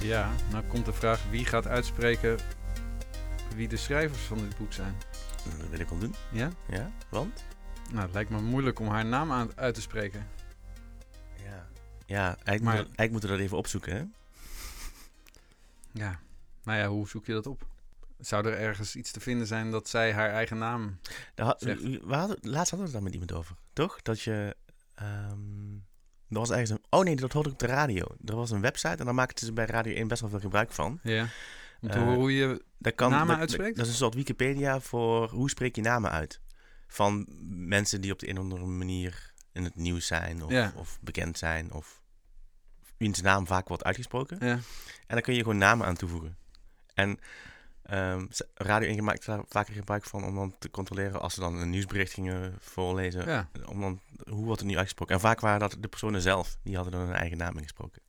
Ja, nou komt de vraag wie gaat uitspreken wie de schrijvers van dit boek zijn. Dat wil ik wel doen. Ja? Ja, want? Nou, het lijkt me moeilijk om haar naam aan, uit te spreken. Ja, ja eigenlijk, Maar- moeten, eigenlijk moeten we dat even opzoeken, hè? Ja. Nou ja, hoe zoek je dat op? Zou er ergens iets te vinden zijn dat zij haar eigen naam... Had- Zeg. we hadden, laatst hadden we het daar met iemand over, toch? Dat je... ehm er was ergens een... Oh nee, dat hoorde ik op de radio. Er was een website en daar maakten ze bij Radio 1 best wel veel gebruik van. Ja. Om te horen hoe je... Dat kan, Namen dat- uitspreekt? Dat is een soort Wikipedia voor hoe spreek je namen uit. Van mensen die op de een of andere manier in het nieuws zijn of, Ja. of bekend zijn of wiens naam vaak wordt uitgesproken. Ja. En dan kun je gewoon namen aan toevoegen. En ze- Radio 1 maakt daar vaker gebruik van om dan te controleren als ze dan een nieuwsbericht gingen voorlezen. Ja. Om dan, hoe wordt het nu uitgesproken? En vaak waren dat de personen zelf, die hadden dan hun eigen naam ingesproken.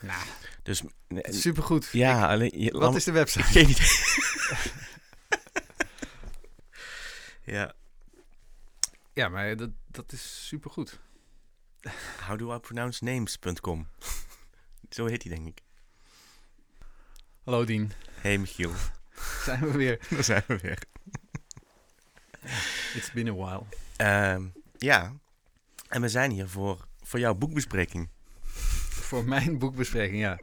Nou, Dus supergoed. ja, alleen... Je, Wat is de website? Geen idee. ja. Ja, maar dat, dat is supergoed. How do I pronounce names.com. Zo heet hij, denk ik. Hallo Dien, Hey Michiel, zijn we weer. daar zijn we weer. It's been a while. Ehm, ja, en we zijn hier voor, voor jouw boekbespreking. Voor mijn boekbespreking, ja.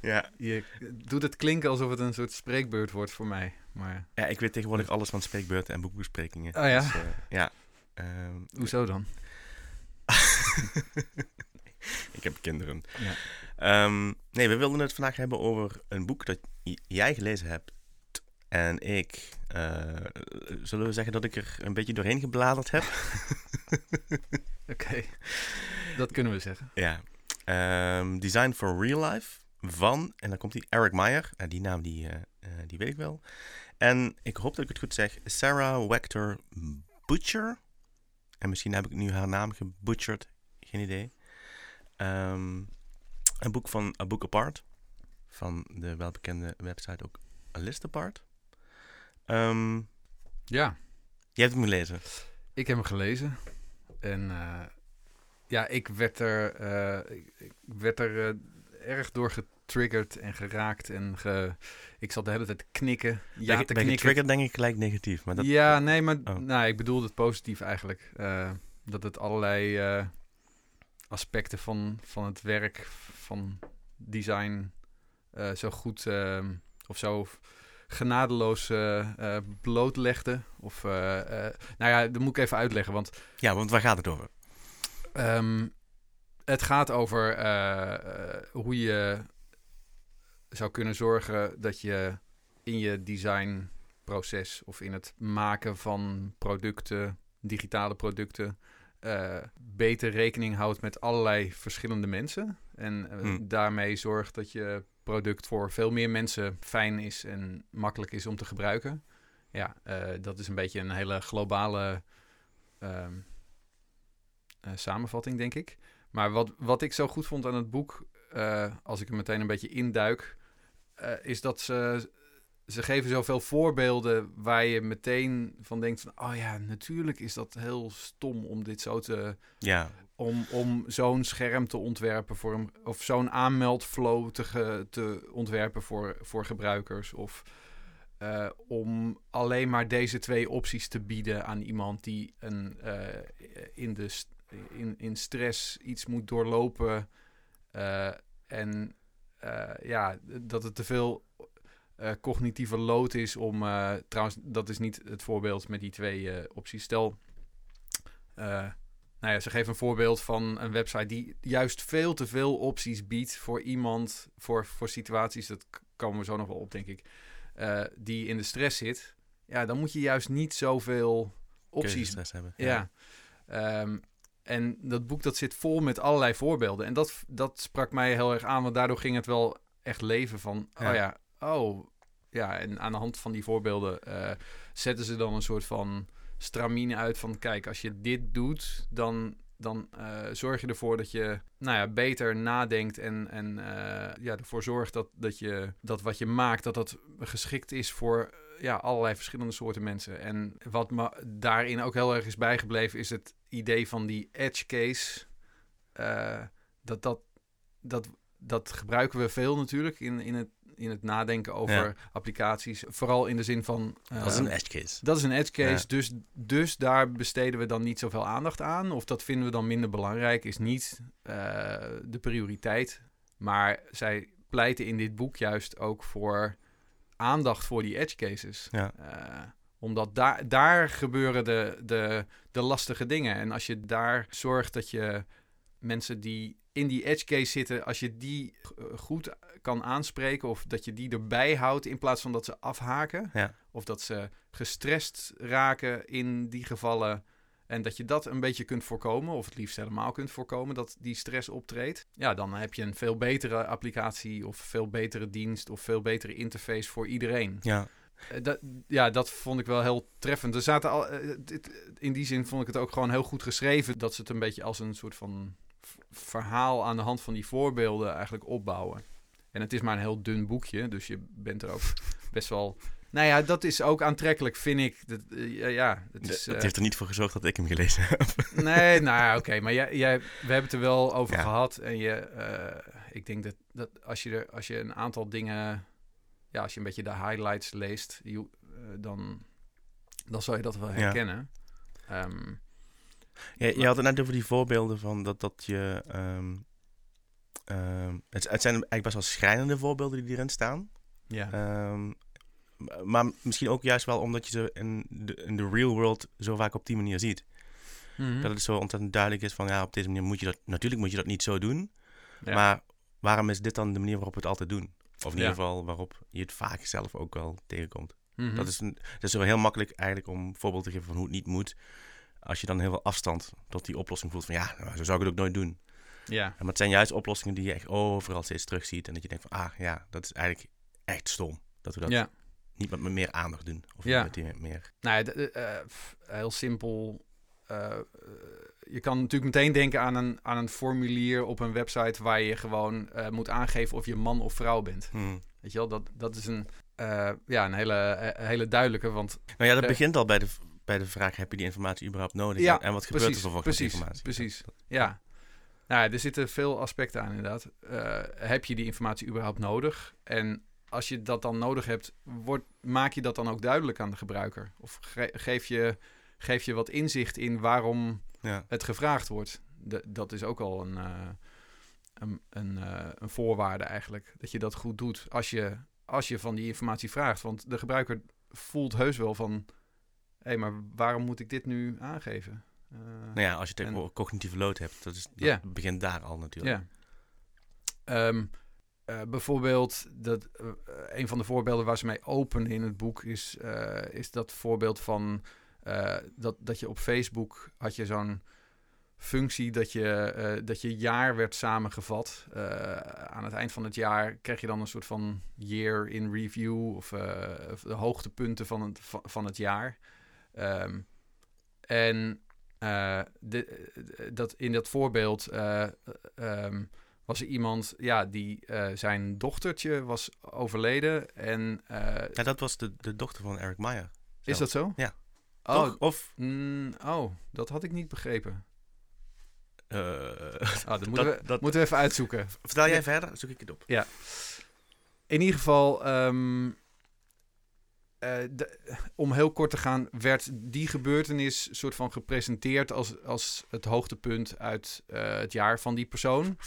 Ja. Je doet het klinken alsof het een soort spreekbeurt wordt voor mij. Maar ja, ik weet tegenwoordig alles van spreekbeurten en boekbesprekingen. Oh ja? Dus, eh, ja. Ehm, hoezo dan? ik heb kinderen. Ja. Ehm, nee, we wilden het vandaag hebben over een boek dat jij gelezen hebt. En ik, eh, zullen we zeggen dat ik er een beetje doorheen gebladerd heb? Oké, dat kunnen we zeggen. Ja. Ehm, Design for Real Life van, en dan komt die Eric Meyer. Nou, die naam die, eh, eh, die weet ik wel. En ik hoop dat ik het goed zeg. Sarah Wector Butcher. En misschien heb ik nu haar naam gebutcherd. Geen idee. Ehm, een boek van A Book Apart. Van de welbekende website ook A List Apart. Ehm, Ja, jij hebt hem gelezen. ik heb hem gelezen. En eh, ja, ik werd er, eh, ik, werd er eh, erg door getriggerd en geraakt. En ge, ik zat de hele tijd knikken. Ja, te ben knikken. getriggerd denk ik gelijk negatief. Maar dat, ja, nee, maar Oh. nou, ik bedoelde het positief eigenlijk. Dat het allerlei aspecten van, van het werk van design eh, zo goed eh, of zo genadeloos eh, blootlegde. Of, nou ja, dat moet ik even uitleggen, want Ja, want waar gaat het over? Ehm, het gaat over hoe je zou kunnen zorgen dat je in je designproces of in het maken van producten, digitale producten, eh, beter rekening houdt met allerlei verschillende mensen. En eh, Hmm. daarmee zorgt dat je product voor veel meer mensen fijn is en makkelijk is om te gebruiken. Ja, eh, dat is een beetje een hele globale ehm, eh, samenvatting, denk ik. Maar wat, wat ik zo goed vond aan het boek, als ik er meteen een beetje induik, is dat ze, ze geven zoveel voorbeelden waar je meteen van denkt van, oh ja, natuurlijk is dat heel stom om dit zo te, Ja, om, om zo'n scherm te ontwerpen voor een, of zo'n aanmeldflow te, te ontwerpen voor, voor gebruikers. Of eh, om alleen maar deze twee opties te bieden aan iemand die een, eh, in, de, in, in stress iets moet doorlopen. eh, en ja, dat het te veel eh, cognitieve lood is om. eh, trouwens, dat is niet het voorbeeld met die twee eh, opties. Stel. nou ja, ze geven een voorbeeld van een website die juist veel te veel opties biedt voor iemand, voor, voor situaties, dat komen we zo nog wel op, denk ik, die in de stress zit. Ja, dan moet je juist niet zoveel opties keuzestress hebben. ja. Ehm, en dat boek dat zit vol met allerlei voorbeelden. En dat, dat sprak mij heel erg aan, want daardoor ging het wel echt leven van... Ja. Oh ja, oh ja. En aan de hand van die voorbeelden eh, zetten ze dan een soort van stramine uit van... Kijk, als je dit doet, dan, dan eh, zorg je ervoor dat je nou ja, beter nadenkt... en, en eh, ja, ervoor zorgt dat, dat, je, dat wat je maakt, dat dat geschikt is voor ja, allerlei verschillende soorten mensen. En wat me daarin ook heel erg is bijgebleven, is het idee van die edge case. dat, dat, dat, dat gebruiken we veel natuurlijk in, in, het, in het nadenken over Ja. applicaties. Vooral in de zin van... Dat is eh, een edge case. dat is een edge case, Ja. dus, dus daar besteden we dan niet zoveel aandacht aan. Of dat vinden we dan minder belangrijk, is niet eh, de prioriteit. Maar zij pleiten in dit boek juist ook voor aandacht voor die edge cases. Ja. Eh, omdat daar, daar gebeuren de, de, de lastige dingen. En als je daar zorgt dat je mensen die in die edge case zitten, als je die goed kan aanspreken of dat je die erbij houdt in plaats van dat ze afhaken. Ja. Of dat ze gestrest raken in die gevallen. En dat je dat een beetje kunt voorkomen, of het liefst helemaal kunt voorkomen, dat die stress optreedt. Ja, dan heb je een veel betere applicatie of veel betere dienst of veel betere interface voor iedereen. Ja. Eh, dat, ja, dat vond ik wel heel treffend. Er zaten al, eh, dit- in die zin vond ik het ook gewoon heel goed geschreven. Dat ze het een beetje als een soort van verhaal aan de hand van die voorbeelden eigenlijk opbouwen. En het is maar een heel dun boekje, dus je bent er ook best wel... Nou ja, dat is ook aantrekkelijk, vind ik. Dat, eh, ja, ja, het is, dat eh, heeft er niet voor gezorgd dat ik hem gelezen heb. Nee, nou ja, oké. maar jij, jij, we hebben het er wel over Ja. gehad. En je, eh, ik denk dat, dat als, je er, als je een aantal dingen... Ja, als je een beetje de highlights leest, je- dan, dan zal je dat wel Ja. herkennen. Ehm, Je, je had het net over die voorbeelden van dat, dat je... ehm, ehm, het, het zijn eigenlijk best wel schrijnende voorbeelden die erin staan. ja. Ehm, maar misschien ook juist wel omdat je ze in de, in de real world zo vaak op die manier ziet. Mhm. Dat het zo ontzettend duidelijk is van ja, op deze manier moet je dat... Natuurlijk moet je dat niet zo doen. Ja. Maar waarom is dit dan de manier waarop we het altijd doen? Of in Ja. ieder geval waarop je het vaak zelf ook wel tegenkomt. Mhm. Dat, is een, dat is wel heel makkelijk eigenlijk om een voorbeeld te geven van hoe het niet moet. Als je dan heel veel afstand tot die oplossing voelt van ja, nou, zo zou ik het ook nooit doen. Ja, Maar het zijn juist oplossingen die je echt overal steeds terugziet. En dat je denkt van ah ja, dat is eigenlijk echt stom. Dat we dat ja. niet met meer aandacht doen. Of Ja. met die meer. Nou eh, eh, heel simpel. eh, je kan natuurlijk meteen denken aan een, aan een formulier op een website waar je gewoon moet aangeven of je man of vrouw bent. Hm. Weet je wel, dat, dat is een, ja, een hele, hele duidelijke. Want Nou ja, dat begint al bij de, bij de vraag, heb je die informatie überhaupt nodig? Ja, en, wat gebeurt er vervolgens met die informatie? precies. ja, nou, ja, er zitten veel aspecten aan inderdaad. Eh, heb je die informatie überhaupt nodig? En als je dat dan nodig hebt, wordt, maak je dat dan ook duidelijk aan de gebruiker? Of ge- geef, je, geef je wat inzicht in waarom Ja. het gevraagd wordt? De- dat is ook al een, eh, een, een, eh, een voorwaarde eigenlijk. Dat je dat goed doet als je, als je van die informatie vraagt. Want de gebruiker voelt heus wel van... hé, maar waarom moet ik dit nu aangeven? Eh, Nou ja, als je En- tegen cognitieve load hebt, dat, is, dat begint daar al natuurlijk. Ja. Ehm, eh, bijvoorbeeld, dat, eh, een van de voorbeelden waar ze mee openen in het boek is, is dat voorbeeld van dat, dat je op Facebook had je zo'n functie dat je, dat je jaar werd samengevat. Aan het eind van het jaar krijg je dan een soort van year in review of, of de hoogtepunten van het, van, van het jaar. Ehm, en de, eh, dat in dat voorbeeld eh, ehm, was er iemand ja, die zijn dochtertje was overleden. En Ja, dat was de, de dochter van Eric Meyer. is dat zo? Ja. Oh, Toch? Of, mm, oh, dat had ik niet begrepen. Oh, dat, moeten, we, dat- moeten we even uitzoeken. vertel jij Ja. verder, zoek ik het op. In ieder geval, ehm, eh, om heel kort te gaan, werd die gebeurtenis soort van gepresenteerd als, als het hoogtepunt uit eh, het jaar van die persoon.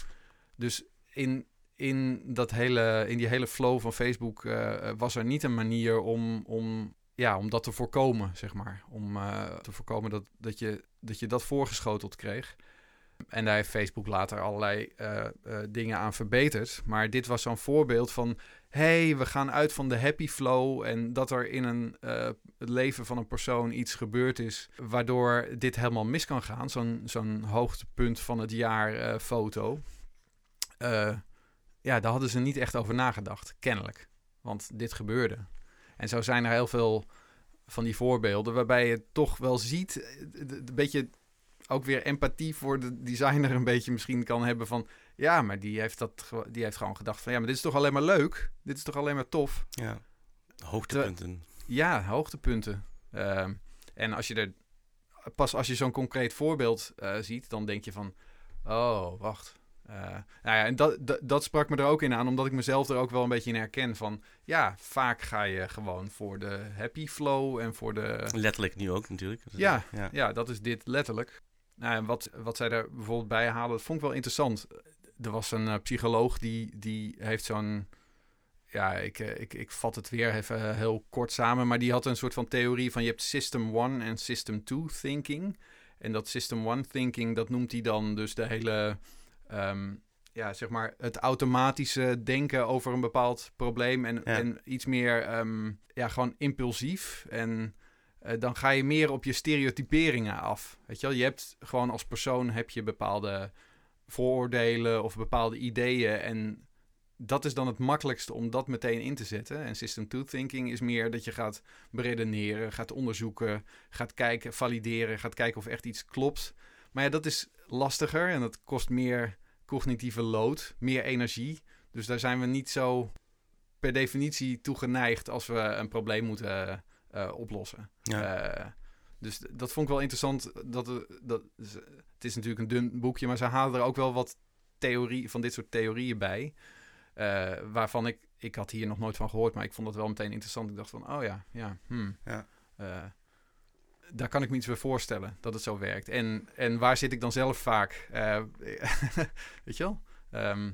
Dus in, in, dat hele, in die hele flow van Facebook eh, was er niet een manier om, om, ja, om dat te voorkomen, zeg maar. Om te voorkomen dat, dat, je, dat je dat voorgeschoteld kreeg. En daar heeft Facebook later allerlei dingen aan verbeterd. Maar dit was zo'n voorbeeld van... hey, we gaan uit van de happy flow... en dat er in een, eh, het leven van een persoon iets gebeurd is... waardoor dit helemaal mis kan gaan. Zo'n zo'n hoogtepunt van het jaar eh, foto. Eh, ja, daar hadden ze niet echt over nagedacht, kennelijk. Want dit gebeurde. En zo zijn er heel veel van die voorbeelden... waarbij je toch wel ziet... een beetje ook weer empathie voor de designer een beetje misschien kan hebben van... Ja, maar die heeft, dat, die heeft gewoon gedacht van... Ja, maar dit is toch alleen maar leuk? Dit is toch alleen maar tof? Ja. Hoogtepunten. Ja, hoogtepunten. Ehm, en als je er... Pas als je zo'n concreet voorbeeld eh, ziet, dan denk je van... Oh, wacht. Eh, nou ja, en dat, dat, dat sprak me er ook in aan, omdat ik mezelf er ook wel een beetje in herken van, ja, vaak ga je gewoon voor de happy flow en voor de... Letterlijk nu ook natuurlijk. Ja, ja. Ja, dat is dit letterlijk. Nou, en wat, wat zij daar bijvoorbeeld bij halen, dat vond ik wel interessant. Er was een eh, psycholoog die, die heeft zo'n... Ja, ik, eh, ik, ik vat het weer even heel kort samen. Maar die had een soort van theorie van je hebt System 1 en System 2 thinking. En dat System 1 thinking, dat noemt hij dan dus de hele... ehm, ja, zeg maar het automatische denken over een bepaald probleem. En, Ja. en iets meer, ehm, ja, gewoon impulsief. En eh, dan ga je meer op je stereotyperingen af. Weet je wel, je hebt gewoon als persoon heb je bepaalde vooroordelen of bepaalde ideeën. En dat is dan het makkelijkste om dat meteen in te zetten. En System 2 Thinking is meer dat je gaat beredeneren, gaat onderzoeken, gaat kijken, valideren, gaat kijken of echt iets klopt. Maar ja, dat is lastiger en dat kost meer cognitieve load, meer energie. Dus daar zijn we niet zo per definitie toe geneigd als we een probleem moeten eh, oplossen. Ja. Eh, dus dat vond ik wel interessant. Dat, er- dat, het is natuurlijk een dun boekje, maar ze halen er ook wel wat theorie, van dit soort theorieën bij. eh, waarvan ik, ik had hier nog nooit van gehoord, maar ik vond dat wel meteen interessant. Ik dacht van, oh ja, ja, hmm. Ja. Eh, daar kan ik me iets bij voorstellen dat het zo werkt. En, en waar zit ik dan zelf vaak? Eh, weet je wel? Ehm,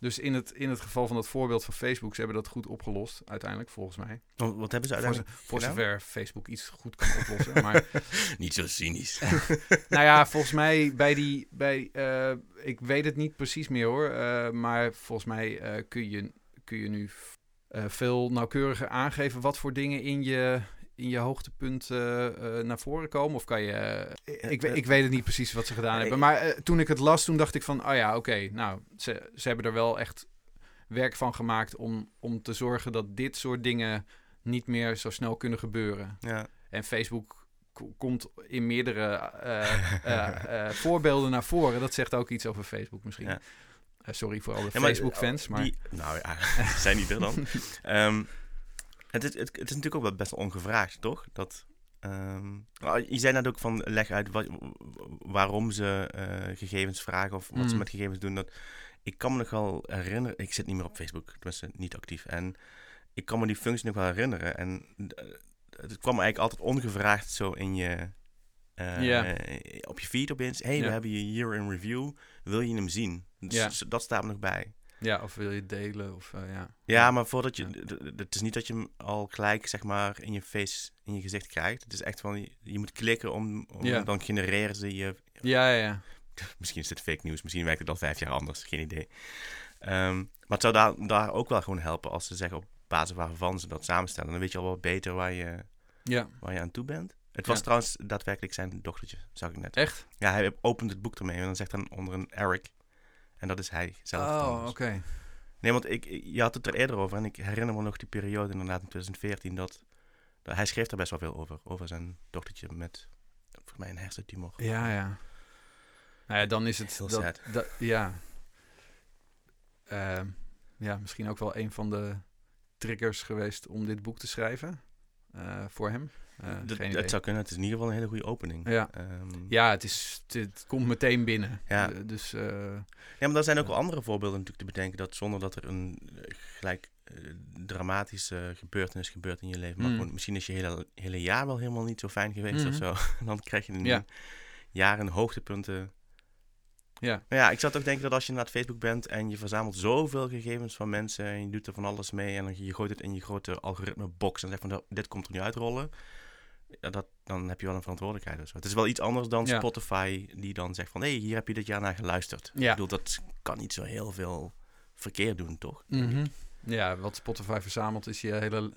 dus in het, in het geval van dat voorbeeld van Facebook, ze hebben dat goed opgelost, uiteindelijk, volgens mij. Wat wat hebben ze uiteindelijk voor zover Facebook iets goed kan oplossen. maar Niet zo cynisch. nou ja, volgens mij bij die. Bij, eh, ik weet het niet precies meer hoor. eh, maar volgens mij eh, kun, je, kun je nu veel nauwkeuriger aangeven wat voor dingen in je, in je hoogtepunt eh, eh, naar voren komen. Of kan je. eh, ik, ik weet het niet precies wat ze gedaan hebben. Maar toen ik het las, toen dacht ik van. Oh ja, oké. nou, ze, ze hebben er wel echt werk van gemaakt om, om te zorgen dat dit soort dingen niet meer zo snel kunnen gebeuren. ja. En Facebook ko- komt in meerdere voorbeelden naar voren. Dat zegt ook iets over Facebook misschien. Ja. Sorry voor alle Ja, Facebook-fans, maar... Die, nou ja, zijn die er dan? Ehm, het, is, het, het is natuurlijk ook wel best wel ongevraagd, toch? Dat, ehm, nou, je zei net ook van, leg uit wat, waarom ze eh, gegevens vragen of wat ze Mm. met gegevens doen. Dat, ik kan me nog wel herinneren, ik zit niet meer op Facebook, tenminste niet actief. En ik kan me die functie nog wel herinneren. En eh, het kwam eigenlijk altijd ongevraagd zo in je... eh, op je feed opeens. hey, we hebben je year in review. Wil je hem zien? Dus dat staat er nog bij. Ja, of wil je het delen? Of, eh, ja. Ja, maar voordat je. Het is niet dat je hem al gelijk, zeg maar, in je face, in je gezicht krijgt. Het is echt van. Je, je moet klikken om. om Ja. Dan genereren ze je. Ja, ja, ja. Misschien is dit fake nieuws, misschien werkt het al vijf jaar anders, geen idee. Ehm, maar het zou daar, daar ook wel gewoon helpen als ze zeggen op basis waarvan ze dat samenstellen. Dan weet je al wat beter waar je, Ja, waar je aan toe bent. Het was Ja. trouwens daadwerkelijk zijn dochtertje, zag ik net. echt? Ja, hij opent het boek ermee en dan zegt dan onder een Eric. En dat is hij zelf. Oh, oké. Nee, want ik, je had het er eerder over en ik herinner me nog die periode inderdaad in 2014 dat, dat hij schreef er best wel veel over, over zijn dochtertje met volgens mij een hersentumor. Ja, ja. Nou ja, dan is het... Heel dat- ja. Ehm, ja, misschien ook wel een van de triggers geweest om dit boek te schrijven. eh, voor hem. Eh, het zou kunnen, het is in ieder geval een hele goede opening. Ja. Ehm, Ja, het, is, het, komt meteen binnen. Ja. Eh, dus eh, Ja, maar er zijn ook wel andere voorbeelden natuurlijk te bedenken dat zonder dat er een gelijk dramatische gebeurtenis gebeurt in je leven, maar Mm. gewoon, misschien is je hele, hele jaar wel helemaal niet zo fijn geweest of Mhm. zo, dan krijg je een Ja. jaar een hoogtepunten. ja. Maar ja, ik zou toch denken dat als je naar het Facebook bent en je verzamelt zoveel gegevens van mensen en je doet er van alles mee en je gooit het in je grote algoritmebox en zegt van "Nou, dit komt er nu uitrollen, ja, dat, dan heb je wel een verantwoordelijkheid. zo. Het is wel iets anders dan Ja. Spotify die dan zegt van hé, hey, hier heb je dit jaar naar geluisterd. Ja. Ik bedoel, dat kan niet zo heel veel verkeer doen, toch? Mhm. Ja, wat Spotify verzamelt is je hele,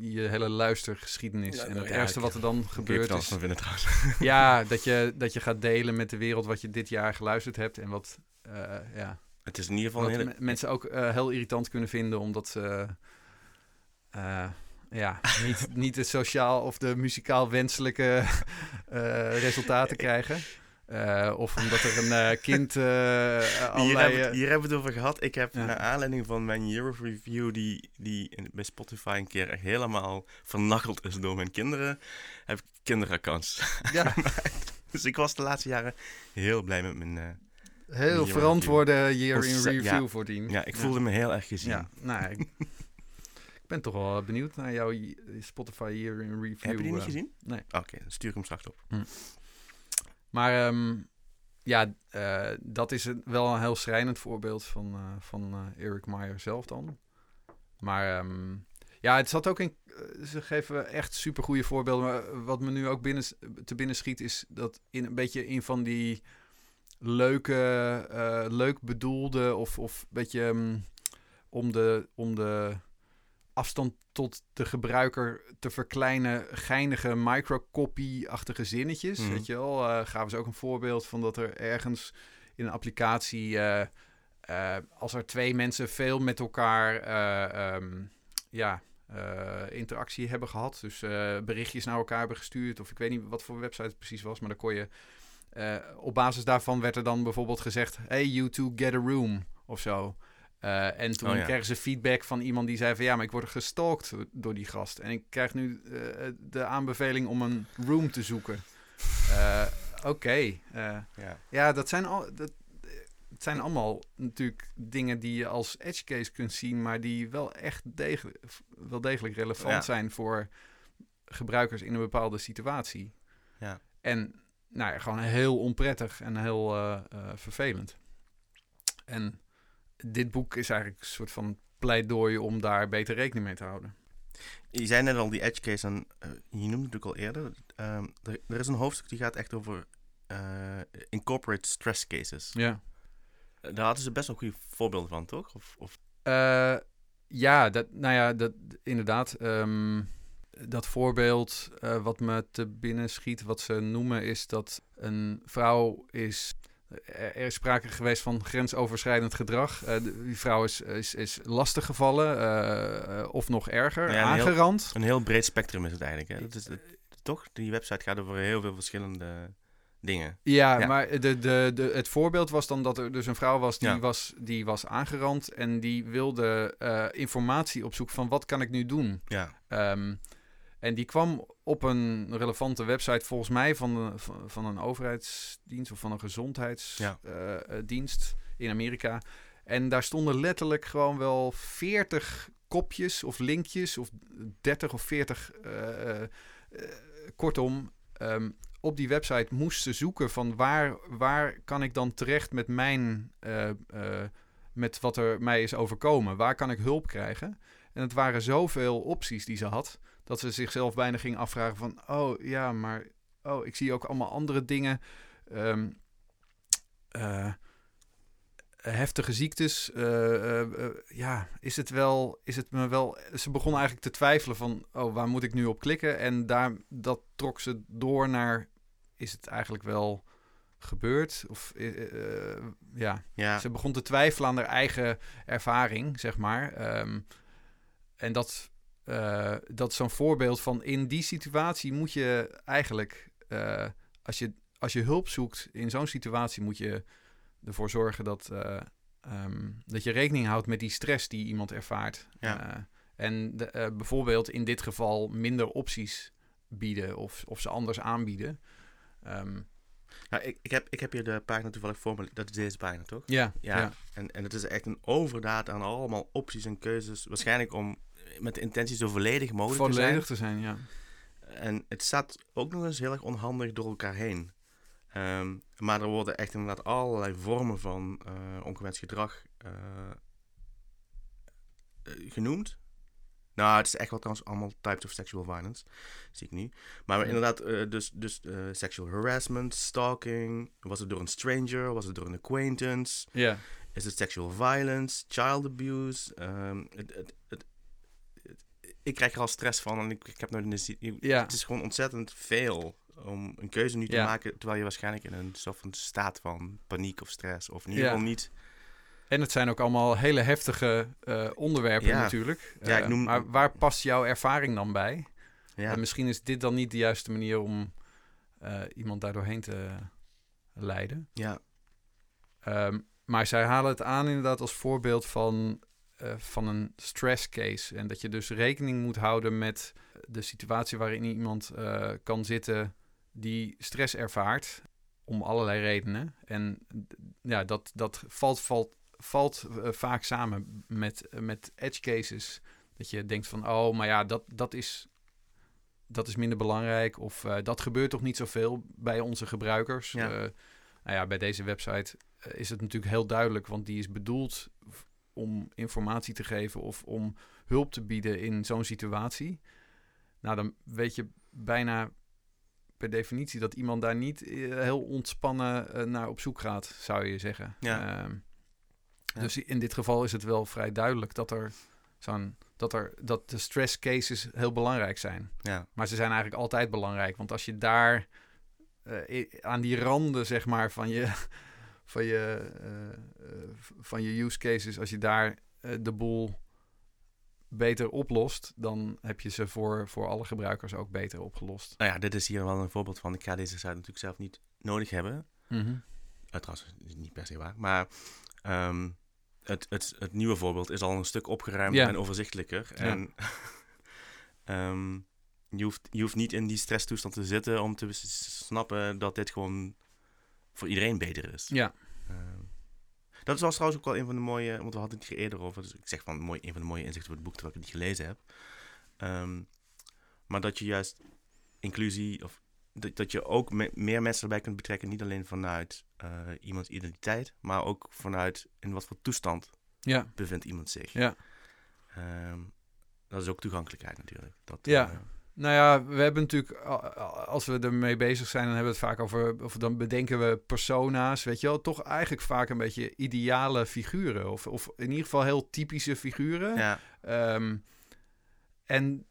je hele luistergeschiedenis. Ja, en het ik- wat er dan gebeurt is... van vinden trouwens. Ja, dat je, dat je gaat delen met de wereld wat je dit jaar geluisterd hebt. En wat, eh, ja, Het is in ieder geval hele... mensen ook eh, heel irritant kunnen vinden. Omdat ze eh, ja, niet, niet de sociaal of de muzikaal wenselijke eh, resultaten krijgen. Eh, of omdat er een eh, kind eh Hier allerlei... hebben, we het, eh, hier hebben we het over gehad. Ik heb Ja. naar aanleiding van mijn year of review, die, die bij Spotify een keer echt helemaal vernacheld is door mijn kinderen, heb ik kinderaccounts. ja, dus ik was de laatste jaren heel blij met mijn, eh, heel verantwoorde year in review ja. voordien. Ja, ik Ja. voelde me heel erg gezien. Ja, nou, ik ben toch wel benieuwd naar jouw Spotify year in review. Heb je die niet eh. gezien? nee. Oké, dan stuur ik hem straks op. Maar ehm, ja, eh, dat is wel een heel schrijnend voorbeeld van, eh, van Eric Meyer zelf dan. Maar ehm, ja, het zat ook in. Ze geven echt super goede voorbeelden. Maar wat me nu ook binnen, te binnen schiet, is dat in een beetje in van die leuke, leuk bedoelde of, of beetje ehm, om, de, om de afstand tot de gebruiker te verkleinen, geinige microcopy-achtige zinnetjes. Mhm. Weet je wel, Eh, gaven ze ook een voorbeeld van dat er ergens in een applicatie, eh, eh, als er twee mensen veel met elkaar eh, ehm, ja, interactie hebben gehad, dus berichtjes naar elkaar hebben gestuurd, of ik weet niet wat voor website het precies was, maar dan kon je op basis daarvan werd er dan bijvoorbeeld gezegd: Hey, you two get a room of zo. Eh, en toen Oh ja. kregen ze feedback van iemand die zei van ja, maar ik word gestalkt door die gast. En ik krijg nu eh, de aanbeveling om een room te zoeken. Eh, Oké. Ja. ja, dat zijn, al, dat, het zijn allemaal natuurlijk dingen die je als edge case kunt zien, maar die wel echt degelijk, wel degelijk relevant Ja. zijn voor gebruikers in een bepaalde situatie. Ja. En nou ja, gewoon heel onprettig en heel vervelend. En dit boek is eigenlijk een soort van pleidooi om daar beter rekening mee te houden. Je zei net al die edge case en eh, je noemde het ook al eerder. Ehm, er, er is een hoofdstuk die gaat echt over eh, incorporate stress cases. Ja. Eh, Daar hadden ze best wel goede voorbeelden van, toch? Of, of ja, dat, nou ja, dat, inderdaad. ehm, dat voorbeeld wat me te binnen schiet, wat ze noemen, is dat een vrouw is. Er er is sprake geweest van grensoverschrijdend gedrag. Eh, die vrouw is, is, is lastiggevallen, eh, eh, of nog erger, Ja, een heel- aangerand. een heel breed spectrum is het eigenlijk. Hè? Dat is, toch? Die website gaat over heel veel verschillende dingen. Ja, Ja. maar de, de, de, het voorbeeld was dan dat er dus een vrouw was die, Ja. was, die was aangerand en die wilde eh, informatie opzoeken van wat kan ik nu doen. Ja, Ehm, en die kwam op een relevante website, volgens mij van, een- van, van een overheidsdienst of van een Ja. gezondheidsdienst in Amerika. En daar stonden letterlijk gewoon wel 40 kopjes of linkjes, of 30 of 40, eh, eh, eh, kortom. ehm, op die website moest ze zoeken van waar, waar kan ik dan terecht met mijn, eh, eh, met wat er mij is overkomen? Waar kan ik hulp krijgen? En het waren zoveel opties die ze had, dat ze zichzelf bijna ging afvragen van, oh ja, maar oh, ik zie ook allemaal andere dingen. Ehm, eh, heftige ziektes. eh, eh, ja, is het wel, is het me wel. Ze begon eigenlijk te twijfelen van, oh, waar moet ik nu op klikken? En daar, dat trok ze door naar, is het eigenlijk wel gebeurd? Of ja, ja. ze begon te twijfelen aan haar eigen ervaring, zeg maar. Ehm, en dat, eh, dat is zo'n voorbeeld van in die situatie moet je eigenlijk, eh, als, je, als je hulp zoekt in zo'n situatie, moet je ervoor zorgen dat, eh, ehm, dat je rekening houdt met die stress die iemand ervaart. Ja. En de, bijvoorbeeld in dit geval minder opties bieden of, of ze anders aanbieden. Ehm, Nou, ik, ik, heb, ik heb hier de pagina toevallig voor me. Dat is deze pagina, toch? ja, Ja. ja. En, en het is echt een overdaad aan allemaal opties en keuzes. Waarschijnlijk om met de intentie zo volledig mogelijk te zijn. volledig te zijn, ja. En het staat ook nog eens heel erg onhandig door elkaar heen. Ehm, maar er worden echt inderdaad allerlei vormen van eh, ongewenst gedrag eh, eh, genoemd. Nou, het is echt wel trouwens allemaal types of sexual violence. Zie ik nu. Maar Ja. inderdaad, dus, dus sexual harassment, stalking. Was het door een stranger? Was het door een acquaintance? Ja, Is het sexual violence, child abuse? Ehm, het, het- ik krijg er al stress van en ik, ik heb nooit een... Ja. Het is gewoon ontzettend veel om een keuze nu te Ja. maken... terwijl je waarschijnlijk in een soort van staat van paniek of stress... of in ieder geval niet... En het zijn ook allemaal hele heftige eh, onderwerpen Ja. natuurlijk. Ja, ik Eh, noem- maar waar past jouw ervaring dan bij? Ja, En misschien is dit dan niet de juiste manier om eh, iemand daar doorheen te leiden. ja, Ehm, maar zij halen het aan inderdaad als voorbeeld van, eh, van een stress case. En dat je dus rekening moet houden met de situatie waarin iemand eh, kan zitten die stress ervaart. om allerlei redenen. En ja, dat, dat valt, valt, valt eh, vaak samen met, met edge cases. Dat je denkt van, oh, maar ja, dat, dat, is, dat is minder belangrijk. Of dat gebeurt toch niet zoveel bij onze gebruikers. Ja. Nou ja, bij deze website is het natuurlijk heel duidelijk, want die is bedoeld om informatie te geven of om hulp te bieden in zo'n situatie. Nou, dan weet je bijna per definitie dat iemand daar niet eh, heel ontspannen eh, naar op zoek gaat, zou je zeggen. Ja. Ehm, Ja. Dus in dit geval is het wel vrij duidelijk dat er zo'n dat er dat de stress cases heel belangrijk zijn. Ja, Maar ze zijn eigenlijk altijd belangrijk. Want als je daar eh, aan die randen, zeg maar, van je, van je, eh, eh, van je use cases, als je daar eh, de boel beter oplost, dan heb je ze voor, voor alle gebruikers ook beter opgelost. nou ja, dit is hier wel een voorbeeld van. Ik ga deze site natuurlijk zelf niet nodig hebben. Uh, trouwens, is niet per se waar. Maar ehm, het, het, het nieuwe voorbeeld is al een stuk opgeruimder Ja. en overzichtelijker. En ehm, je, hoeft, je hoeft niet in die stresstoestand te zitten om te snappen dat dit gewoon voor iedereen beter is. Ja, Ehm, dat was trouwens ook wel een van de mooie, want we hadden het hier eerder over. Dus ik zeg van mooi, een van de mooie inzichten voor het boek terwijl ik het niet gelezen heb. Ehm, maar dat je juist inclusie, of dat, dat je ook me- meer mensen erbij kunt betrekken, niet alleen vanuit eh, iemands identiteit, maar ook vanuit in wat voor toestand ja, bevindt iemand zich. ja. Ehm, dat is ook toegankelijkheid natuurlijk. Dat, Ja. eh, Nou ja, we hebben natuurlijk, als we ermee bezig zijn, dan hebben we het vaak over, of dan bedenken we persona's, weet je wel, toch eigenlijk vaak een beetje ideale figuren, of, of in ieder geval heel typische figuren. ja, Ehm, en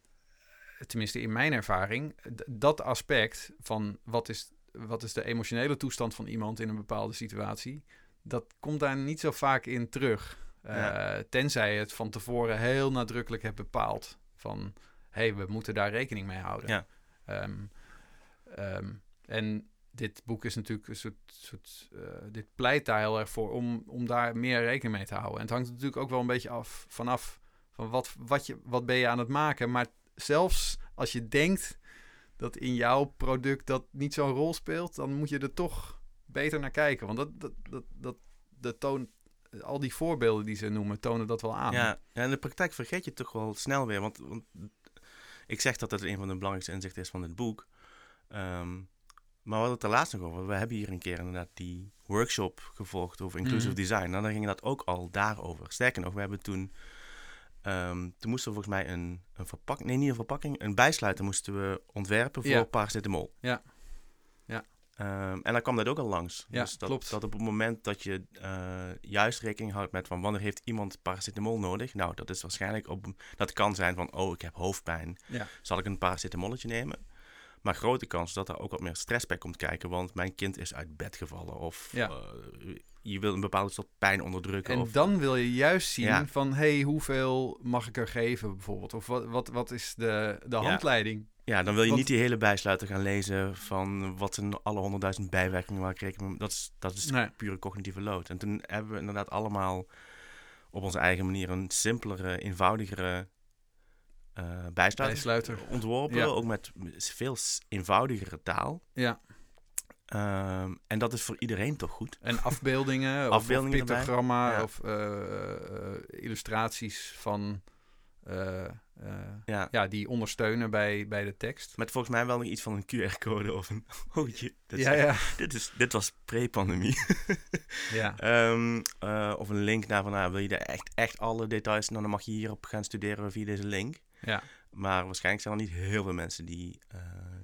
tenminste in mijn ervaring, dat aspect van wat is, wat is de emotionele toestand van iemand in een bepaalde situatie, dat komt daar niet zo vaak in terug. Eh. Tenzij je het van tevoren heel nadrukkelijk hebt bepaald van, hey, we moeten daar rekening mee houden. Ja. Ehm, ehm, en dit boek is natuurlijk een soort, soort eh, dit pleit daar heel erg voor om, om daar meer rekening mee te houden. En het hangt natuurlijk ook wel een beetje af vanaf van wat, wat, je, wat ben je aan het maken. Maar zelfs als je denkt dat in jouw product dat niet zo'n rol speelt, dan moet je er toch beter naar kijken. Want dat, dat, dat, dat, dat toont, al die voorbeelden die ze noemen, tonen dat wel aan. Ja, ja, in de praktijk vergeet je toch wel snel weer. Want, want ik zeg dat het een van de belangrijkste inzichten is van dit boek. Ehm, maar we hadden het er laatst nog over. We hebben hier een keer inderdaad die workshop gevolgd over inclusive Mhm. design. Nou, dan ging dat ook al daarover. Sterker nog, we hebben toen... ehm, toen moesten we volgens mij een, een verpakking... Nee, niet een verpakking. Een bijsluiter moesten we ontwerpen voor Ja. paracetamol. Ja. Ehm, en dan kwam dat ook al langs. Ja, dus dat, klopt. dat op het moment dat je eh, juist rekening houdt met van wanneer heeft iemand paracetamol nodig. Nou, dat is waarschijnlijk op. Dat kan zijn van oh, ik heb hoofdpijn. Ja. Zal ik een paracetamolletje nemen? Maar grote kans dat er ook wat meer stress bij komt kijken, want mijn kind is uit bed gevallen. Of Ja. eh, je wil een bepaalde soort pijn onderdrukken. En of, dan wil je juist zien Ja. van, hey, hoeveel mag ik er geven bijvoorbeeld? Of wat, wat, wat is de, de handleiding? Ja, dan wil je Want- niet die hele bijsluiter gaan lezen van wat zijn alle honderdduizend bijwerkingen waar ik rekening mee Dat is, dat is Nee. pure cognitieve load. En toen hebben we inderdaad allemaal op onze eigen manier een simpelere, eenvoudigere eh bijsluiter, Bijsluiter. ontworpen. Ja. Ook met veel eenvoudigere taal. Ja, Ehm, en dat is voor iedereen toch goed. en afbeeldingen, of- Afbeeldingen of pictogramma, Ja. of eh, eh, illustraties van, eh, eh, Ja. ja, die ondersteunen bij, bij de tekst. Met volgens mij wel nog iets van een QR-code of een... Oh, je, dit, is- Ja, ja, Dit, is, dit was pre-pandemie. ja. Ehm, eh, of een link naar van, nou, wil je er echt, echt alle details, nou, dan mag je hierop gaan studeren via deze link. ja. Maar waarschijnlijk zijn er niet heel veel mensen die, eh,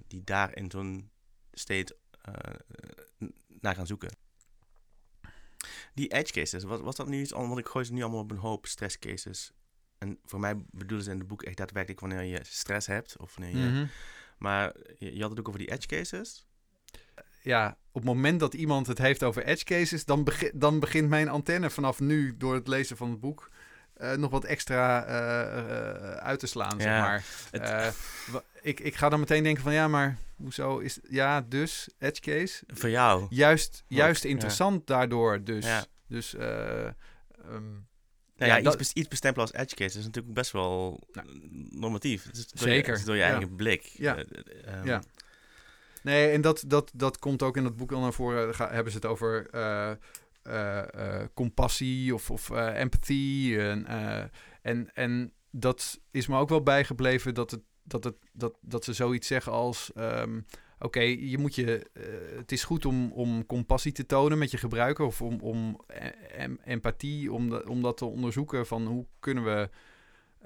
die daar in zo'n state eh, naar gaan zoeken. Die edge cases, was, was dat nu iets anders? Want ik gooi ze nu allemaal op een hoop stress cases. En voor mij bedoelen ze in het boek echt daadwerkelijk wanneer je stress hebt. Of wanneer je, Mhm. Maar je, je had het ook over die edge cases. ja, op het moment dat iemand het heeft over edge cases, dan, dan begint mijn antenne vanaf nu door het lezen van het boek eh, nog wat extra eh, eh, uit te slaan, zeg maar. het- ik, ik ga dan meteen denken van ja, maar hoezo is ja, dus edge case Voor jou. juist, juist interessant daardoor, dus. Ja. Dus eh, ehm, Nou ja, Ja, iets, dat- bes- iets bestempelen als edge case is natuurlijk best wel Nou, normatief. Het is door zeker, Je, het is door je ja. eigen blik. Ja. Eh, eh, ehm, Ja. Nee, en dat, dat, dat komt ook in het boek al naar voren. Ga, hebben ze het over uh, uh, compassie of, of empathie. En, en, en dat is me ook wel bijgebleven dat, het, dat, het, dat, dat ze zoiets zeggen als... Um, Oké, je moet je. het is goed om, om compassie te tonen met je gebruiker of om, om em, empathie, om, de, om dat te onderzoeken van hoe kunnen we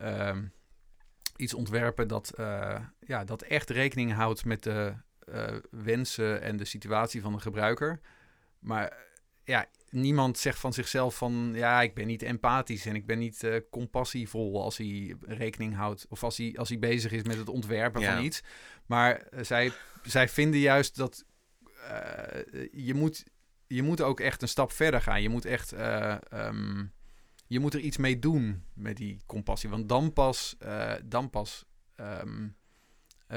uh, iets ontwerpen dat, uh, ja, dat echt rekening houdt met de uh, wensen en de situatie van de gebruiker. Maar ja, niemand zegt van zichzelf van ja, ik ben niet empathisch en ik ben niet uh, compassievol als hij rekening houdt of als hij, als hij bezig is met het ontwerpen ja. van iets. Maar zij, zij vinden juist dat uh, je, moet, je moet ook echt een stap verder gaan. Je moet echt uh, um, je moet er iets mee doen met die compassie. Want dan pas, dan pas um,